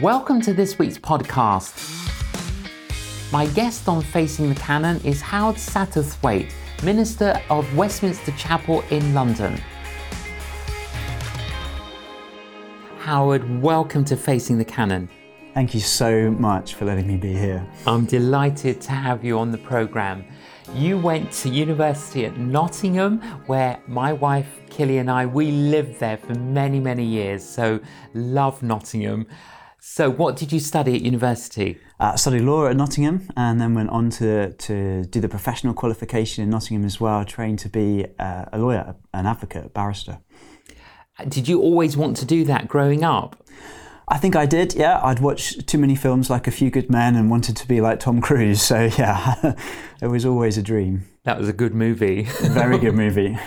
Welcome to this week's podcast. My guest on Facing the Canon is Howard Satterthwaite, Minister of Westminster Chapel in London. Howard, welcome to Facing the Canon. Thank you so much for letting me be here. I'm delighted to have you on the programme. You went to university at Nottingham, where my wife Killy and I we lived there for many many years. So love Nottingham. So what did you study at university? Uh, studied law at Nottingham, and then went on to to do the professional qualification in Nottingham as well. Trained to be uh, a lawyer, an advocate, a barrister. Did you always want to do that growing up? I think I did, yeah. I'd watched too many films like A Few Good Men and wanted to be like Tom Cruise. So, yeah, it was always a dream. That was a good movie. Very good movie.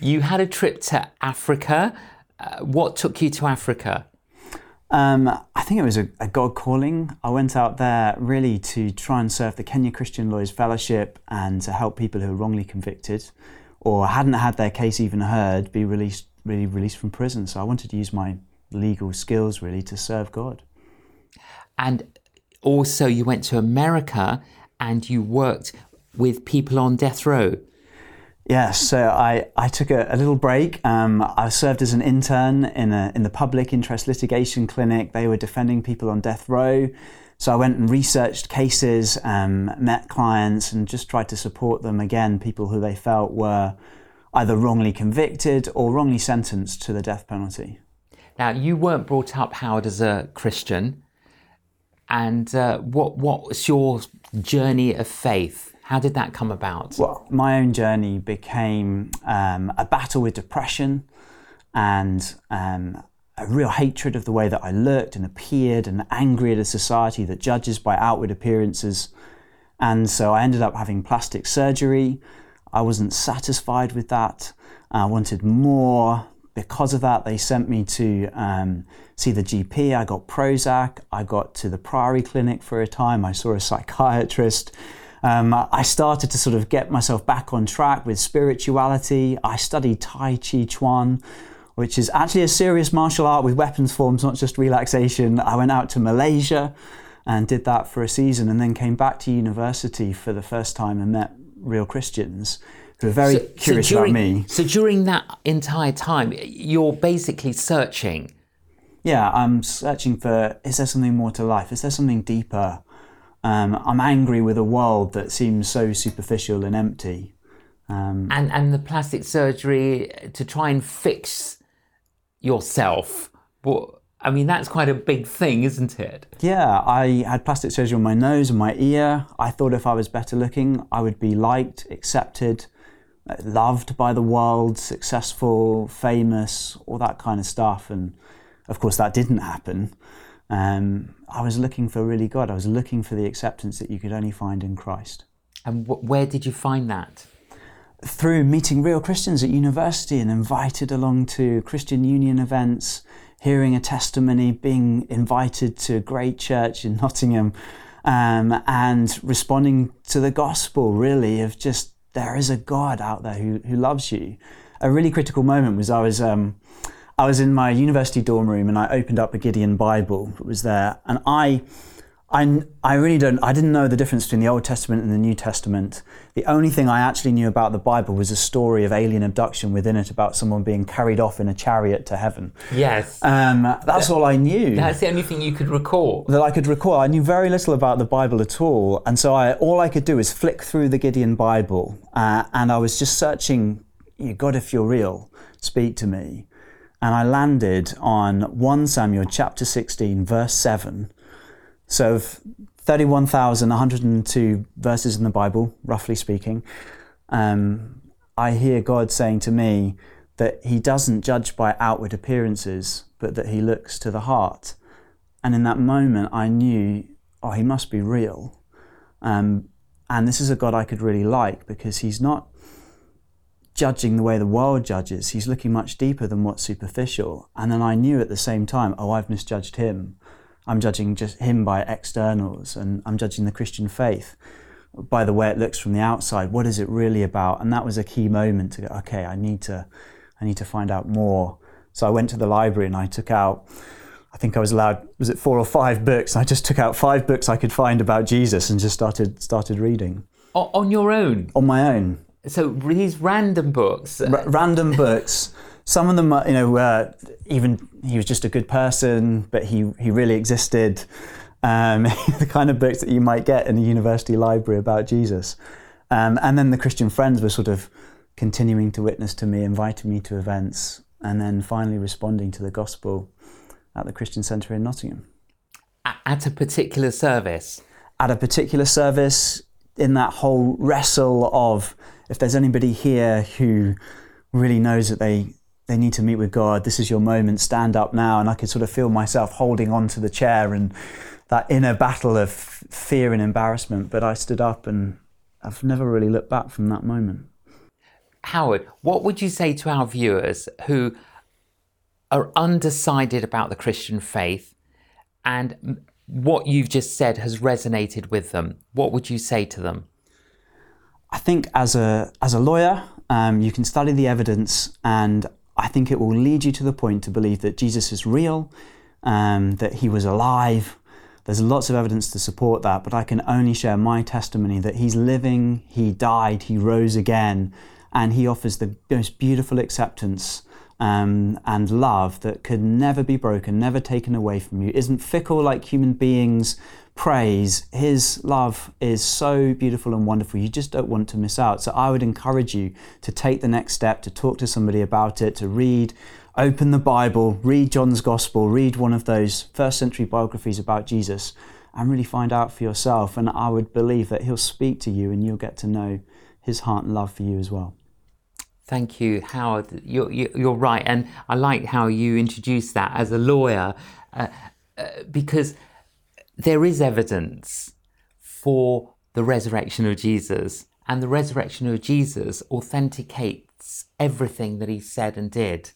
you had a trip to Africa. Uh, what took you to Africa? Um, I think it was a, a, God calling. I went out there really to try and serve the Kenya Christian Lawyers Fellowship and to help people who are wrongly convicted or hadn't had their case even heard be released, really released from prison. So I wanted to use my legal skills really to serve God. And also, you went to America and you worked with people on death row. Yes, so I, I took a, a little break. Um, I served as an intern in, a, in the public interest litigation clinic. They were defending people on death row. So I went and researched cases, um, met clients, and just tried to support them again, people who they felt were either wrongly convicted or wrongly sentenced to the death penalty. Now, you weren't brought up, Howard, as a Christian. And uh, what, what was your journey of faith? How did that come about? Well, my own journey became um, a battle with depression and um, a real hatred of the way that I looked and appeared and angry at a society that judges by outward appearances. And so I ended up having plastic surgery. I wasn't satisfied with that. I wanted more because of that, they sent me to um, see the GP. I got Prozac. I got to the Priory Clinic for a time. I saw a psychiatrist. Um, I started to sort of get myself back on track with spirituality. I studied Tai Chi Chuan, which is actually a serious martial art with weapons forms, not just relaxation. I went out to Malaysia and did that for a season and then came back to university for the first time and met real Christians who are very so, curious so during, about me. So during that entire time, you're basically searching. Yeah, I'm searching for is there something more to life? Is there something deeper? Um, I'm angry with a world that seems so superficial and empty. Um, and and the plastic surgery to try and fix yourself. What I mean, that's quite a big thing, isn't it? Yeah, I had plastic surgery on my nose and my ear. I thought if I was better looking, I would be liked, accepted, loved by the world, successful, famous, all that kind of stuff. And of course, that didn't happen. Um, I was looking for really God. I was looking for the acceptance that you could only find in Christ. And wh- where did you find that? Through meeting real Christians at university and invited along to Christian Union events, hearing a testimony, being invited to a great church in Nottingham, um, and responding to the gospel, really, of just there is a God out there who, who loves you. A really critical moment was I was um, I was in my university dorm room and I opened up a Gideon Bible that was there, and I I, I really don't, I didn't know the difference between the Old Testament and the New Testament. The only thing I actually knew about the Bible was a story of alien abduction within it about someone being carried off in a chariot to heaven. Yes. Um, that's that, all I knew. That's the only thing you could recall. That I could recall. I knew very little about the Bible at all. And so I, all I could do is flick through the Gideon Bible uh, and I was just searching, God, if you're real, speak to me. And I landed on 1 Samuel chapter 16, verse 7 so 31,102 verses in the Bible, roughly speaking. Um, I hear God saying to me that He doesn't judge by outward appearances, but that He looks to the heart. And in that moment, I knew, oh, He must be real. Um, and this is a God I could really like because He's not judging the way the world judges. He's looking much deeper than what's superficial. And then I knew at the same time, oh, I've misjudged Him. I'm judging just him by externals and I'm judging the Christian faith by the way it looks from the outside. What is it really about? And that was a key moment to go, okay, I need to, I need to find out more. So I went to the library and I took out I think I was allowed was it four or five books. I just took out five books I could find about Jesus and just started started reading O- on your own. on my own. So these random books. R- random books. Some of them, are, you know, uh, even he was just a good person, but he he really existed. Um, the kind of books that you might get in a university library about Jesus. Um, and then the Christian friends were sort of continuing to witness to me, inviting me to events, and then finally responding to the gospel at the Christian Centre in Nottingham. at a particular service. At a particular service, in that whole wrestle of if there's anybody here who really knows that they they need to meet with God, this is your moment, stand up now. And I could sort of feel myself holding on to the chair and that inner battle of fear and embarrassment. But I stood up and I've never really looked back from that moment. Howard, what would you say to our viewers who are undecided about the Christian faith and what you've just said has resonated with them? What would you say to them? I think as a as a lawyer, um, you can study the evidence, and I think it will lead you to the point to believe that Jesus is real, um, that he was alive. There's lots of evidence to support that, but I can only share my testimony that he's living, he died, he rose again, and he offers the most beautiful acceptance um, and love that could never be broken, never taken away from you, isn't fickle like human beings praise. His love is so beautiful and wonderful. You just don't want to miss out. So I would encourage you to take the next step, to talk to somebody about it, to read, open the Bible, read John's Gospel, read one of those first century biographies about Jesus, and really find out for yourself. And I would believe that he'll speak to you and you'll get to know his heart and love for you as well. Thank you, Howard. You're, you- you're right. And I like how you introduced that as a lawyer uh, uh, because there is evidence for the resurrection of Jesus, and the resurrection of Jesus authenticates everything that he said and did.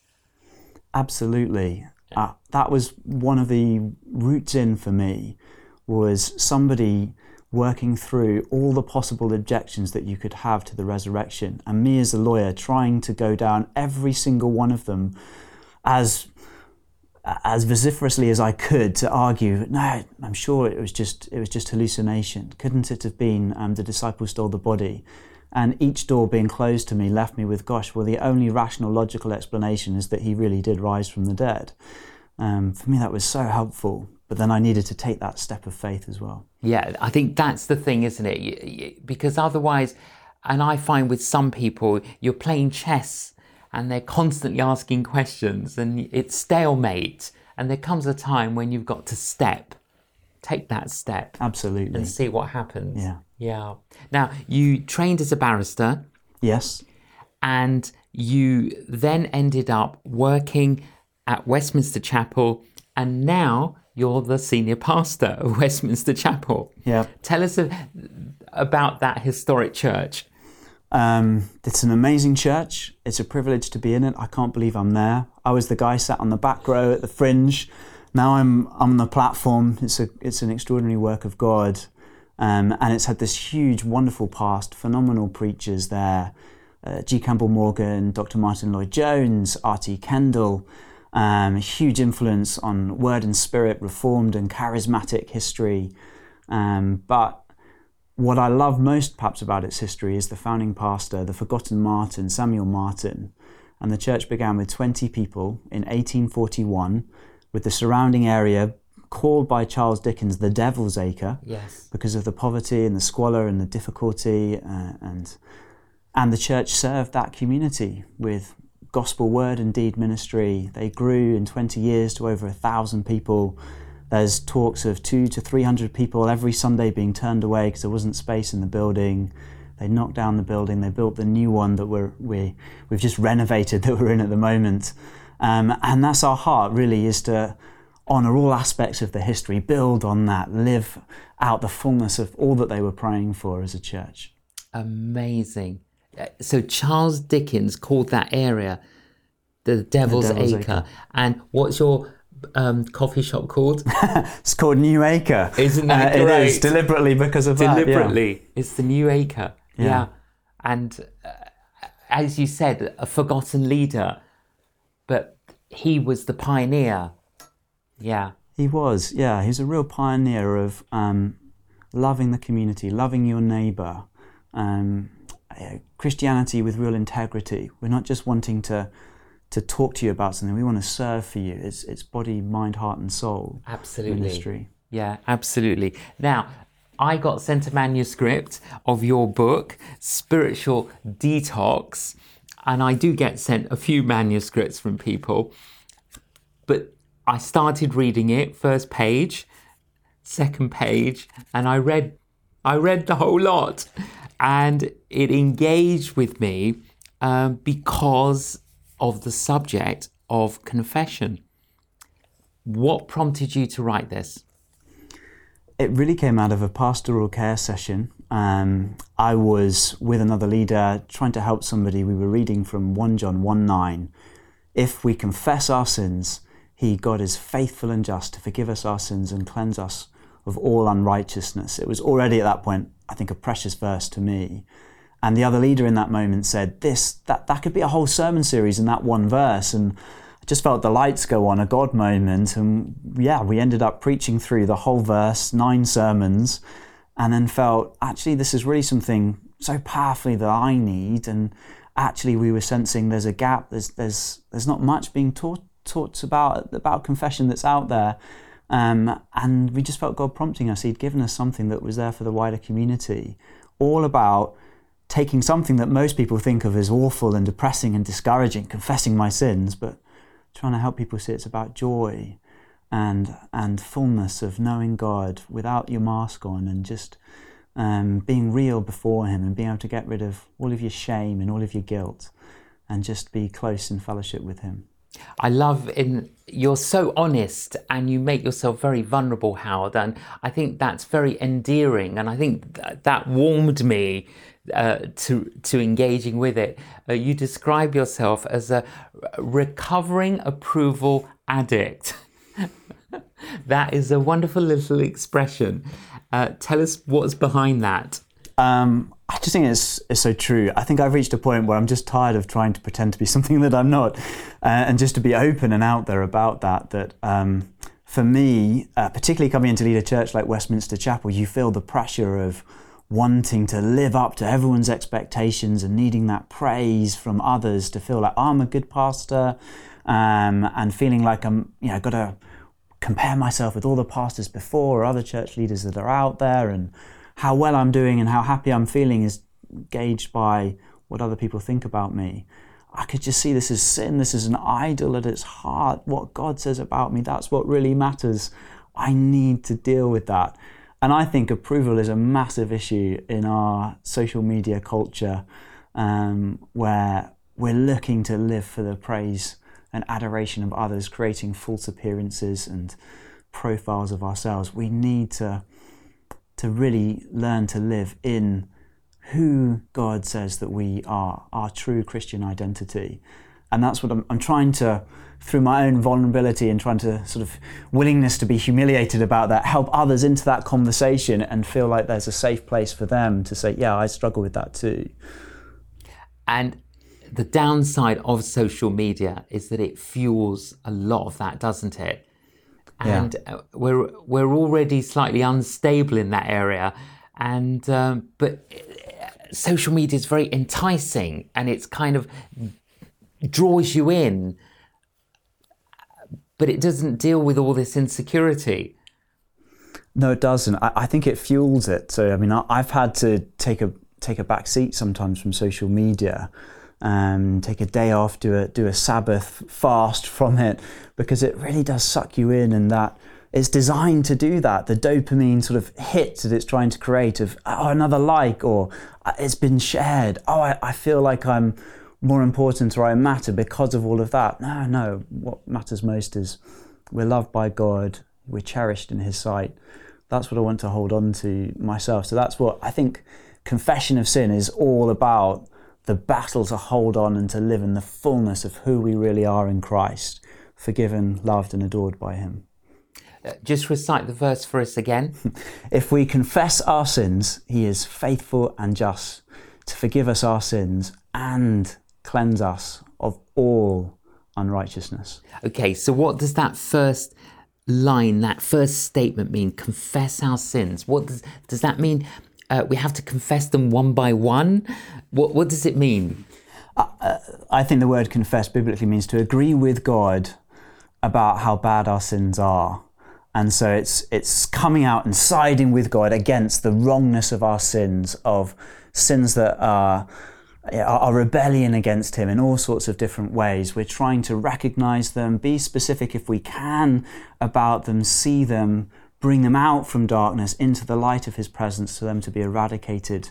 Absolutely. Uh, that was one of the roots in for me was somebody working through all the possible objections that you could have to the resurrection and me as a lawyer trying to go down every single one of them as as vociferously as I could to argue no I'm sure it was just it was just hallucination. Couldn't it have been um, the disciples stole the body and each door being closed to me left me with gosh well the only rational logical explanation is that he really did rise from the dead. Um, for me that was so helpful but then I needed to take that step of faith as well. Yeah, I think that's the thing, isn't it? Because otherwise, and I find with some people, you're playing chess and they're constantly asking questions and it's stalemate. And there comes a time when you've got to step, take that step absolutely and see what happens. Yeah. Yeah. Now, you trained as a barrister yes and you then ended up working at Westminster Chapel and now you're the senior pastor of Westminster Chapel. yeah Tell us a, about that historic church. Um, it's an amazing church. It's a privilege to be in it. I can't believe I'm there. I was the guy sat on the back row at the fringe. Now I'm, on the platform. It's, a, it's an extraordinary work of God. Um, and it's had this huge, wonderful past, phenomenal preachers there. Uh, G. Campbell Morgan, Dr. Martyn Lloyd-Jones, R.T. Kendall, um, huge influence on word and spirit, reformed and charismatic history. Um, but what I love most, perhaps, about its history is the founding pastor, the forgotten Martin, Samuel Martin. And the church began with 20 people in 1841, with the surrounding area called by Charles Dickens the Devil's Acre Yes. because of the poverty and the squalor and the difficulty. Uh, and, and the church served that community with gospel word and deed ministry. They grew in 20 years to over a thousand people. There's talks of two to 300 people every Sunday being turned away because there wasn't space in the building. They knocked down the building. They built the new one that we're, we, we've just renovated that we're in at the moment. Um, and that's our heart, really, is to honour all aspects of the history, build on that, live out the fullness of all that they were praying for as a church. Amazing. Uh, So Charles Dickens called that area the Devil's, Devil's Acre. Acre. And what's your um, coffee shop called? It's called New Acre. Isn't that Uh, It is, deliberately because of that. yeah. Deliberately. It's the new acre. Yeah. Yeah. And uh, as you said, a forgotten leader, but he was the pioneer. Yeah. He was, yeah. He was a real pioneer of um, loving the community, loving your neighbour, um, Christianity with real integrity. We're not just wanting to to talk to you about something. We want to serve for you. It's it's body, mind, heart, and soul. Absolutely. Ministry. Yeah, absolutely. Now, I got sent a manuscript of your book, Spiritual Detox, and I do get sent a few manuscripts from people. But I started reading it, first page, second page, and I read I read the whole lot. And it engaged with me um, because of the subject of confession. What prompted you to write this? It really came out of a pastoral care session. Um, I was with another leader trying to help somebody. We were reading from 1 John 1 9. If we confess our sins, He, God, is faithful and just to forgive us our sins and cleanse us of all unrighteousness. It was already at that point, I think, a precious verse to me. And the other leader in that moment said, This, that, that could be a whole sermon series in that one verse. And I just felt the lights go on, a God moment. And yeah, we ended up preaching through the whole verse, nine sermons, and then felt, actually, this is really something so powerfully that I need. And actually, we were sensing there's a gap, there's, there's, there's not much being taught, taught about, about confession that's out there. Um, and we just felt God prompting us. He'd given us something that was there for the wider community, all about taking something that most people think of as awful and depressing and discouraging, confessing my sins, but trying to help people see it's about joy and and fullness of knowing God without your mask on and just um, being real before Him and being able to get rid of all of your shame and all of your guilt and just be close in fellowship with Him. I love in you're so honest and you make yourself very vulnerable, Howard, and I think that's very endearing, and I think th- that warmed me uh, to to engaging with it. Uh, you describe yourself as a recovering approval addict. that is a wonderful little expression. Uh, tell us what's behind that. Um, I just think it's, it's so true. I think I've reached a point where I'm just tired of trying to pretend to be something that I'm not, uh, and just to be open and out there about that. That um, for me, uh, particularly coming into lead a church like Westminster Chapel, you feel the pressure of wanting to live up to everyone's expectations and needing that praise from others to feel like oh, I'm a good pastor, um, and feeling like I'm, you know, got to compare myself with all the pastors before or other church leaders that are out there and how well I'm doing and how happy I'm feeling is gauged by what other people think about me. I could just see this as sin. This is an idol at its heart. What God says about me, that's what really matters. I need to deal with that. And I think approval is a massive issue in our social media culture um, where we're looking to live for the praise and adoration of others, creating false appearances and profiles of ourselves. We need to to really learn to live in who God says that we are, our true Christian identity. And that's what I'm, I'm, trying to, through my own vulnerability and trying to sort of willingness to be humiliated about that, help others into that conversation and feel like there's a safe place for them to say, yeah, I struggle with that too. And the downside of social media is that it fuels a lot of that, doesn't it? And yeah. Uh, we're we're already slightly unstable in that area, and um, but uh, social media is very enticing, and it's kind of draws you in, but it doesn't deal with all this insecurity. No, it doesn't. I, I think it fuels it. So I mean, I, I've had to take a take a back seat sometimes from social media um, take a day off, do a do a Sabbath fast from it, because it really does suck you in, and that it's designed to do that. The dopamine sort of hit that it's trying to create of oh another like or uh, it's been shared. Oh, I, I feel like I'm more important or I matter because of all of that. No, no. What matters most is we're loved by God, we're cherished in His sight. That's what I want to hold on to myself. So that's what I think confession of sin is all about the battle to hold on and to live in the fullness of who we really are in Christ, forgiven, loved, and adored by Him. Uh, just recite the verse for us again. if we confess our sins, He is faithful and just to forgive us our sins and cleanse us of all unrighteousness. Okay, so what does that first line, that first statement mean? Confess our sins. What does, does that mean? Uh, we have to confess them one by one? What, what does it mean? I think the word confess biblically means to agree with God about how bad our sins are. And so it's it's coming out and siding with God against the wrongness of our sins, of sins that are our rebellion against him in all sorts of different ways. We're trying to recognize them, be specific if we can about them, see them, bring them out from darkness into the light of his presence for them to be eradicated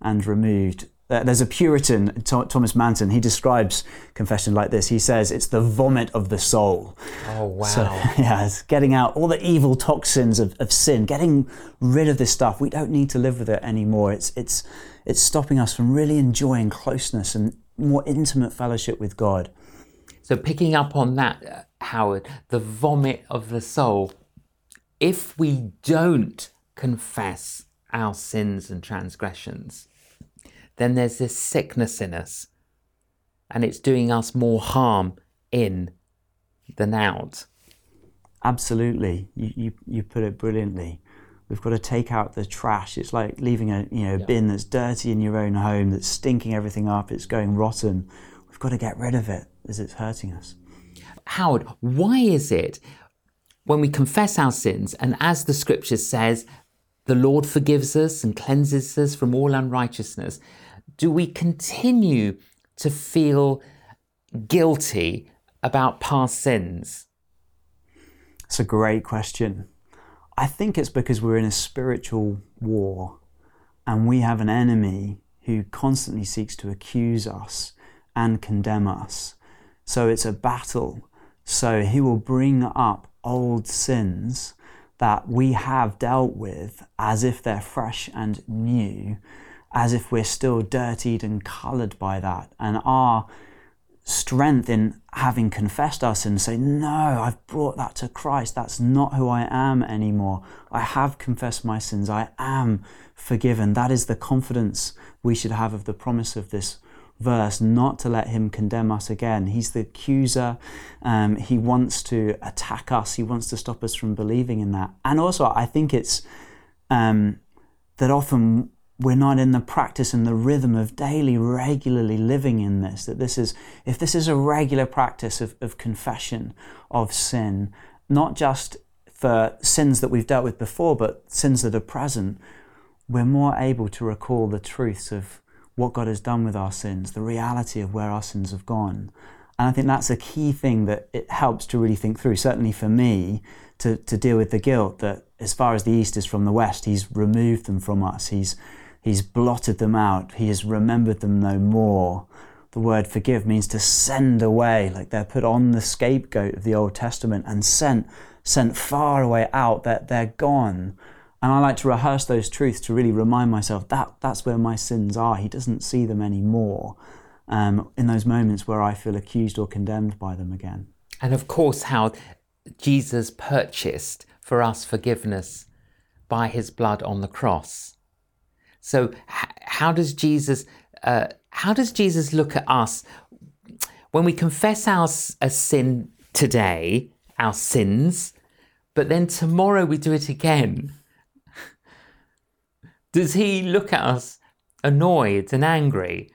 and removed. There's a Puritan, Thomas Manton, he describes confession like this. He says it's the vomit of the soul. Oh, wow. So, yeah, it's getting out all the evil toxins of, of sin, getting rid of this stuff. We don't need to live with it anymore. It's, it's, it's stopping us from really enjoying closeness and more intimate fellowship with God. So, picking up on that, uh, Howard, the vomit of the soul, if we don't confess our sins and transgressions, then there's this sickness in us and it's doing us more harm in than out. Absolutely. You, you, you put it brilliantly. We've got to take out the trash. It's like leaving a you know yeah. bin that's dirty in your own home, that's stinking everything up, it's going rotten. We've got to get rid of it as it's hurting us. Howard, why is it when we confess our sins, and as the scripture says, the Lord forgives us and cleanses us from all unrighteousness, do we continue to feel guilty about past sins? It's a great question. I think it's because we're in a spiritual war and we have an enemy who constantly seeks to accuse us and condemn us. So it's a battle. So he will bring up old sins that we have dealt with as if they're fresh and new as if we're still dirtied and coloured by that. And our strength in having confessed our sins, say, No, I've brought that to Christ. That's not who I am anymore. I have confessed my sins. I am forgiven. That is the confidence we should have of the promise of this verse, not to let him condemn us again. He's the accuser. Um, he wants to attack us. He wants to stop us from believing in that. And also, I think it's um, that often we're not in the practice and the rhythm of daily, regularly living in this. That this is, if this is a regular practice of, of confession of sin, not just for sins that we've dealt with before, but sins that are present, we're more able to recall the truths of what God has done with our sins, the reality of where our sins have gone. And I think that's a key thing that it helps to really think through, certainly for me, to, to deal with the guilt that as far as the East is from the West, He's removed them from us. He's He's blotted them out. He has remembered them no more. The word forgive means to send away, like they're put on the scapegoat of the Old Testament and sent, sent far away out, that they're, they're gone. And I like to rehearse those truths to really remind myself that that's where my sins are. He doesn't see them anymore um, in those moments where I feel accused or condemned by them again. And of course, how Jesus purchased for us forgiveness by his blood on the cross. So, how does Jesus? Uh, how does Jesus look at us when we confess our a sin today, our sins, but then tomorrow we do it again? Does he look at us annoyed and angry?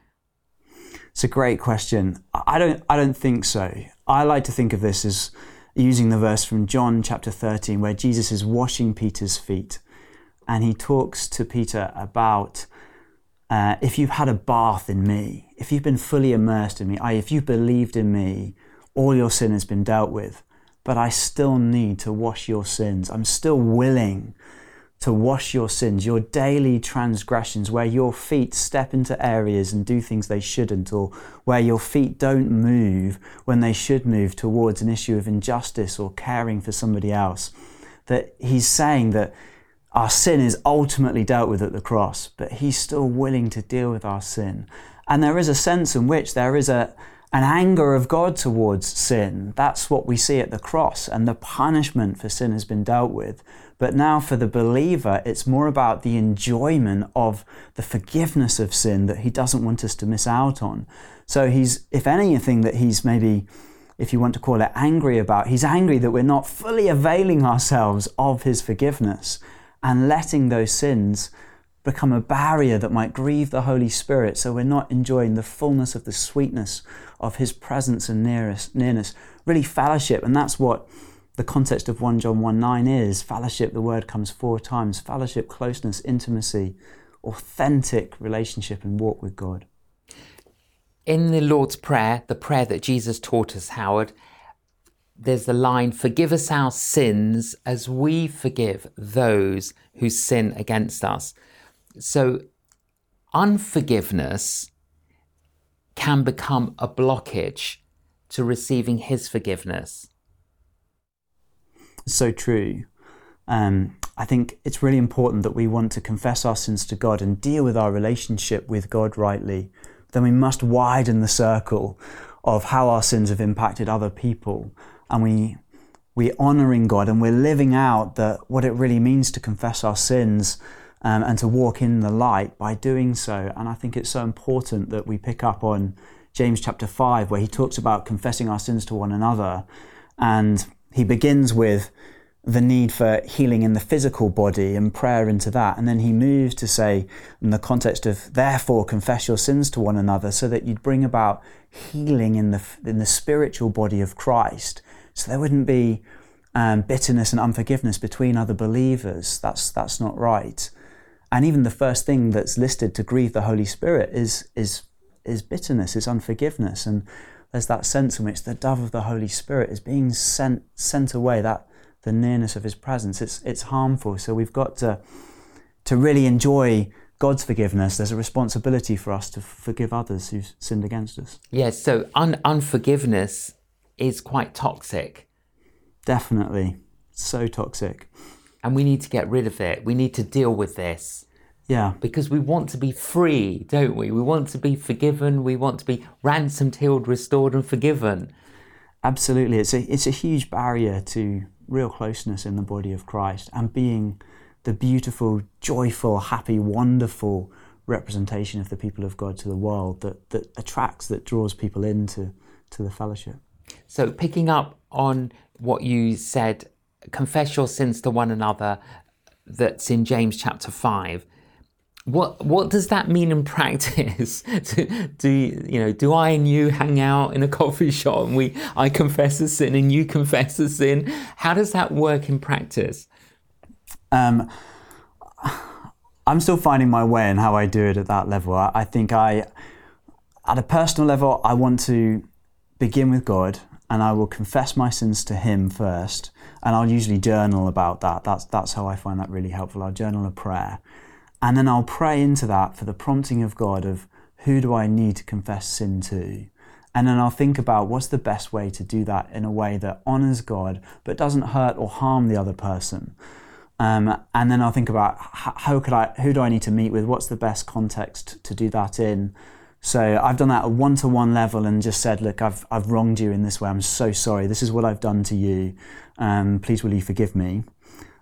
It's a great question. I don't. I don't think so. I like to think of this as using the verse from John chapter 13, where Jesus is washing Peter's feet and he talks to Peter about uh, if you've had a bath in me, if you've been fully immersed in me, I, if you've believed in me, all your sin has been dealt with. But I still need to wash your sins. I'm still willing to wash your sins, your daily transgressions, where your feet step into areas and do things they shouldn't, or where your feet don't move when they should move towards an issue of injustice or caring for somebody else. That he's saying that our sin is ultimately dealt with at the cross, but He's still willing to deal with our sin. And there is a sense in which there is a, an anger of God towards sin. That's what we see at the cross, and the punishment for sin has been dealt with. But now, for the believer, it's more about the enjoyment of the forgiveness of sin that he doesn't want us to miss out on. So, he's, if anything, that he's maybe if you want to call it, angry about. He's angry that we're not fully availing ourselves of his forgiveness and letting those sins become a barrier that might grieve the Holy Spirit so we're not enjoying the fullness of the sweetness of his presence and nearness, nearness. Really, fellowship, and that's what the context of 1 John 1 9 is. Fellowship, the word comes four times fellowship, closeness, intimacy, authentic relationship and walk with God. In the Lord's Prayer, the prayer that Jesus taught us, Howard, there's the line, Forgive us our sins as we forgive those who sin against us. So, unforgiveness can become a blockage to receiving His forgiveness. So true. Um, I think it's really important that we want to confess our sins to God and deal with our relationship with God rightly. Then we must widen the circle of how our sins have impacted other people, and we we're honoring God and we're living out the, what it really means to confess our sins um, and to walk in the light by doing so. And I think it's so important that we pick up on James chapter 5, where he talks about confessing our sins to one another. And he begins with the need for healing in the physical body and prayer into that. And then he moves to say, in the context of, therefore, confess your sins to one another, so that you'd bring about healing in the, in the spiritual body of Christ. So there wouldn't be um, bitterness and unforgiveness between other believers. That's, that's not right. And even the first thing that's listed to grieve the Holy Spirit is, is, is bitterness, is unforgiveness. And there's that sense in which the dove of the Holy Spirit is being sent, sent away, that the nearness of his presence. It's, it's harmful. So we've got to, to really enjoy God's forgiveness. There's a responsibility for us to forgive others who've sinned against us. Yes, so un- unforgiveness is quite toxic. Definitely. So toxic and we need to get rid of it. We need to deal with this. Yeah. Because we want to be free, don't we? We want to be forgiven. We want to be ransomed, healed, restored, and forgiven. Absolutely. It's a, it's a huge barrier to real closeness in the body of Christ and being the beautiful, joyful, happy, wonderful representation of the people of God to the world that, that attracts, that draws people into to the fellowship. So, picking up on what you said confess your sins to one another that's in James chapter 5 what what does that mean in practice do, do you know do I and you hang out in a coffee shop and we I confess a sin and you confess a sin how does that work in practice um, I'm still finding my way in how I do it at that level I, I think I at a personal level I want to begin with God and I will confess my sins to Him first. And I'll usually journal about that. That's, that's how I find that really helpful. I'll journal a prayer. And then I'll pray into that for the prompting of God of who do I need to confess sin to? And then I'll think about what's the best way to do that in a way that honors God but doesn't hurt or harm the other person. Um, and then I'll think about how could I, who do I need to meet with? What's the best context to do that in? So I've done that at one to one level and just said, look, I've, I've wronged you in this way. I'm so sorry. This is what I've done to you. Um, please, will you forgive me?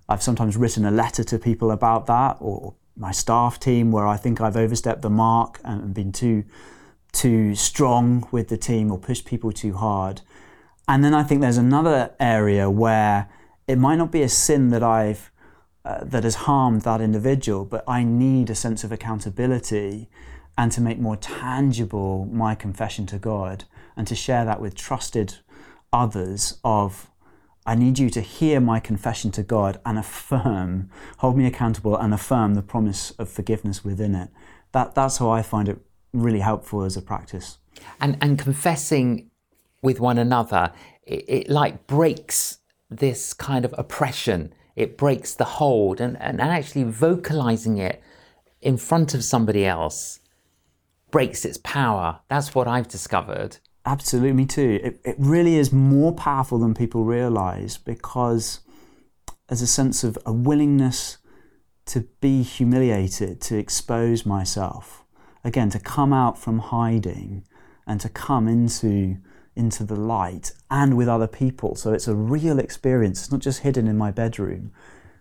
I've sometimes written a letter to people about that or my staff team where I think I've overstepped the mark and been too, too strong with the team or pushed people too hard. And then I think there's another area where it might not be a sin that I've uh, that has harmed that individual, but I need a sense of accountability and to make more tangible my confession to God and to share that with trusted others of I need you to hear my confession to God and affirm, hold me accountable and affirm the promise of forgiveness within it. That, that's how I find it really helpful as a practice. And, and confessing with one another, it, it like breaks this kind of oppression. It breaks the hold and, and actually vocalizing it in front of somebody else breaks its power. That's what I've discovered. Absolutely, me too. It, it really is more powerful than people realize because there's a sense of a willingness to be humiliated, to expose myself. Again, to come out from hiding and to come into, into the light and with other people. So it's a real experience. It's not just hidden in my bedroom,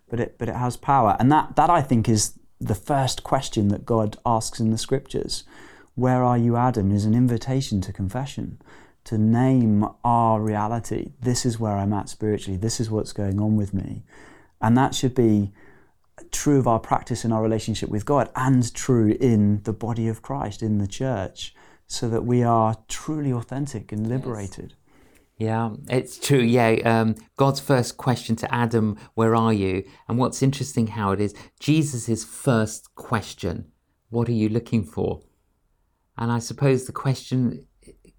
but it, but it has power. And that, that I think is the first question that God asks in the scriptures. Where are you, Adam? is an invitation to confession, to name our reality. This is where I'm at spiritually. This is what's going on with me. And that should be true of our practice in our relationship with God and true in the body of Christ, in the church, so that we are truly authentic and liberated. Yeah, it's true. Yeah, um, God's first question to Adam, "Where are you?" And what's interesting, Howard, is Jesus' first question, "What are you looking for?" And I suppose the question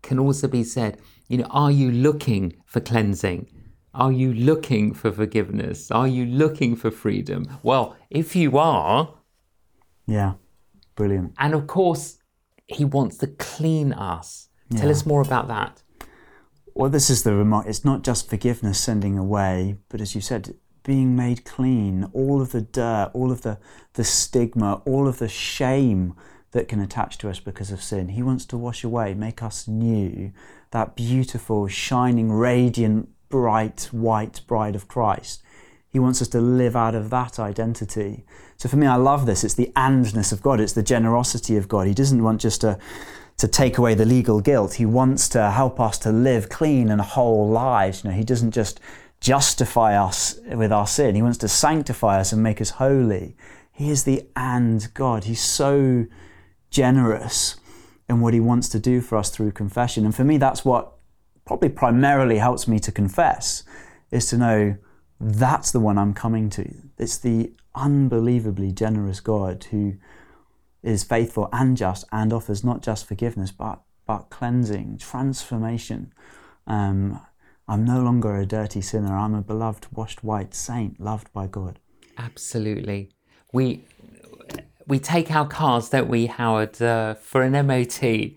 can also be said, you know, are you looking for cleansing? Are you looking for forgiveness? Are you looking for freedom? Well, if you are, yeah, brilliant. And of course, He wants to clean us. Yeah. Tell us more about that. Well, this is the remark. It's not just forgiveness sending away, but as you said, being made clean, all of the dirt, all of the, the stigma, all of the shame that can attach to us because of sin. He wants to wash away, make us new, that beautiful, shining, radiant, bright, white bride of Christ. He wants us to live out of that identity. So for me, I love this. It's the andness of God, it's the generosity of God. He doesn't want just to to take away the legal guilt. He wants to help us to live clean and whole lives. You know, he doesn't just justify us with our sin. He wants to sanctify us and make us holy. He is the and God. He's so generous in what he wants to do for us through confession. And for me, that's what probably primarily helps me to confess is to know that's the one I'm coming to. It's the unbelievably generous God who is faithful and just and offers not just forgiveness but but cleansing, transformation. Um, I'm no longer a dirty sinner. I'm a beloved, washed white saint, loved by God. Absolutely. We we take our cars, don't we, Howard, uh, for an MOT,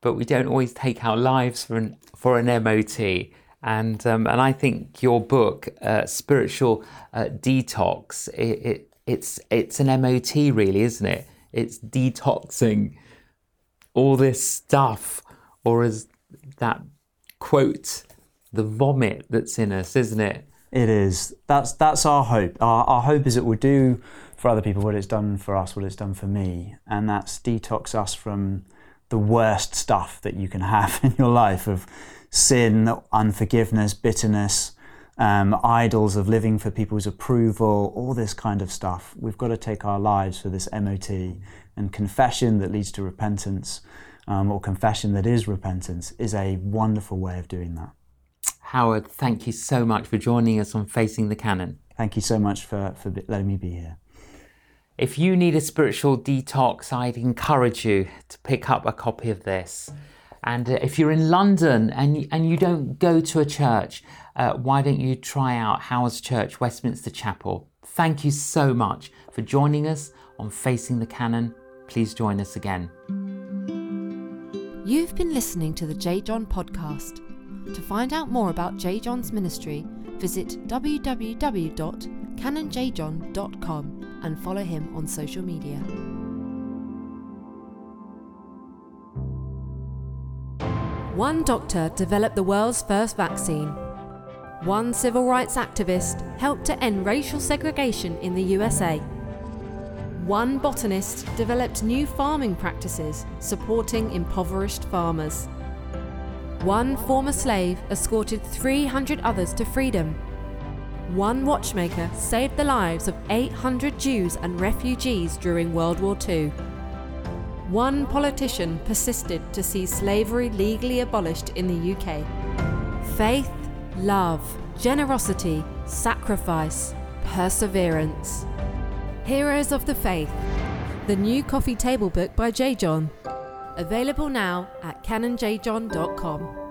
but we don't always take our lives for an for an MOT. And um, and I think your book, uh, Spiritual uh, Detox, it, it, it's it's an MOT, really, isn't it? It's detoxing all this stuff, or as that quote, the vomit that's in us, isn't it? It is. That's that's our hope. Our, our hope is it will do for other people what it's done for us, what it's done for me, and that's detox us from the worst stuff that you can have in your life of sin, unforgiveness, bitterness, um, idols of living for people's approval, all this kind of stuff. We've got to take our lives for this MOT and confession that leads to repentance, um, or confession that is repentance, is a wonderful way of doing that. Howard, thank you so much for joining us on Facing the Canon. Thank you so much for, for letting me be here. If you need a spiritual detox, I'd encourage you to pick up a copy of this. And uh, if you're in London and, and you don't go to a church, uh, why don't you try out Howard's Church, Westminster Chapel? Thank you so much for joining us on Facing the Canon. Please join us again. You've been listening to the J. John podcast. To find out more about J. John's ministry, visit www.canonjjohn.com and follow him on social media. One doctor developed the world's first vaccine. One civil rights activist helped to end racial segregation in the USA. One botanist developed new farming practices supporting impoverished farmers. One former slave escorted 300 others to freedom. One watchmaker saved the lives of 800 Jews and refugees during World War II. One politician persisted to see slavery legally abolished in the UK. Faith, love, generosity, sacrifice, perseverance. Heroes of the Faith, the new coffee table book by J. John. Available now at canonjjohn.com.